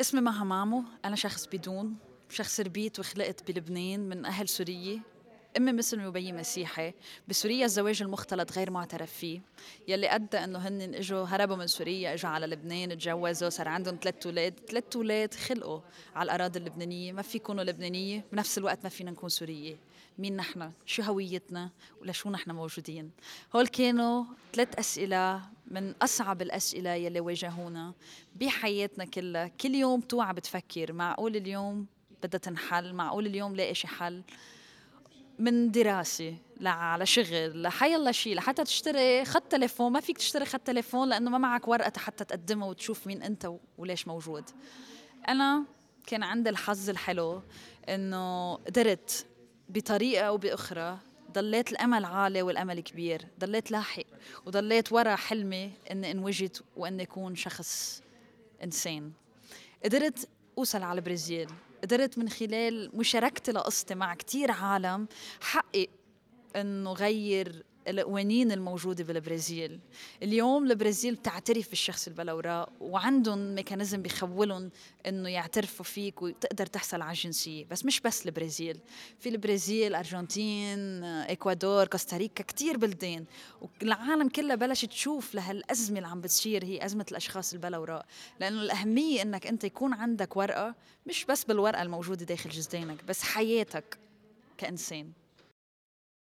اسمي مها مامو. أنا شخص بدون شخص ربيت وخلقت بلبنان من أهل سورية أمي مسلمه وبيي مسيحي. بسوريا الزواج المختلط غير معترف فيه. يلي أدى إنه هن إجوا هربوا من سوريا إجوا على لبنان تجوزوا صار عندهم ثلاث أولاد. ثلاث أولاد خلقوا على الأراضي اللبنانية. ما في يكونوا لبنانية بنفس الوقت ما فينا نكون سورية. مين نحن؟ شو هويتنا؟ ولشو نحن موجودين؟ هول كانوا ثلاث أسئلة من أصعب الأسئلة يلي واجهونا بحياتنا كلها. كل يوم توعى بتفكر معقول اليوم بدها تنحل؟ معقول اليوم لاقي شي حل؟ من دراسة على شغل لحيلا شيء لحتى تشتري خط تليفون. ما فيك تشتري خط تليفون لأنه ما معك ورقة حتى تقدمه وتشوف مين أنت وليش موجود. أنا كان عندي الحظ الحلو إنه قدرت بطريقة أو بأخرى ضليت الأمل عالي والأمل كبير. ضليت لاحق وضليت ورا حلمي إني انوجد وإني أكون شخص إنسان. قدرت أوصل على البرازيل. قدرت من خلال مشاركتي لقصتي مع كتير عالم حقق إنه غير القوانين الموجودة بالبرازيل. اليوم البرازيل بتعترف بالشخص البلوراء وعندهم ميكانيزم بيخولهم إنه يعترفوا فيك وتقدر تحصل على الجنسية بس مش بس البرازيل في البرازيل أرجنتين إكوادور كوستاريكا كتير بلدان. والعالم كلها بلشت تشوف لهالأزمة اللي عم بتصير هي أزمة الأشخاص البلوراء لأنه الأهمية إنك أنت يكون عندك ورقة مش بس بالورقة الموجودة داخل جزدانك بس حياتك كإنسان.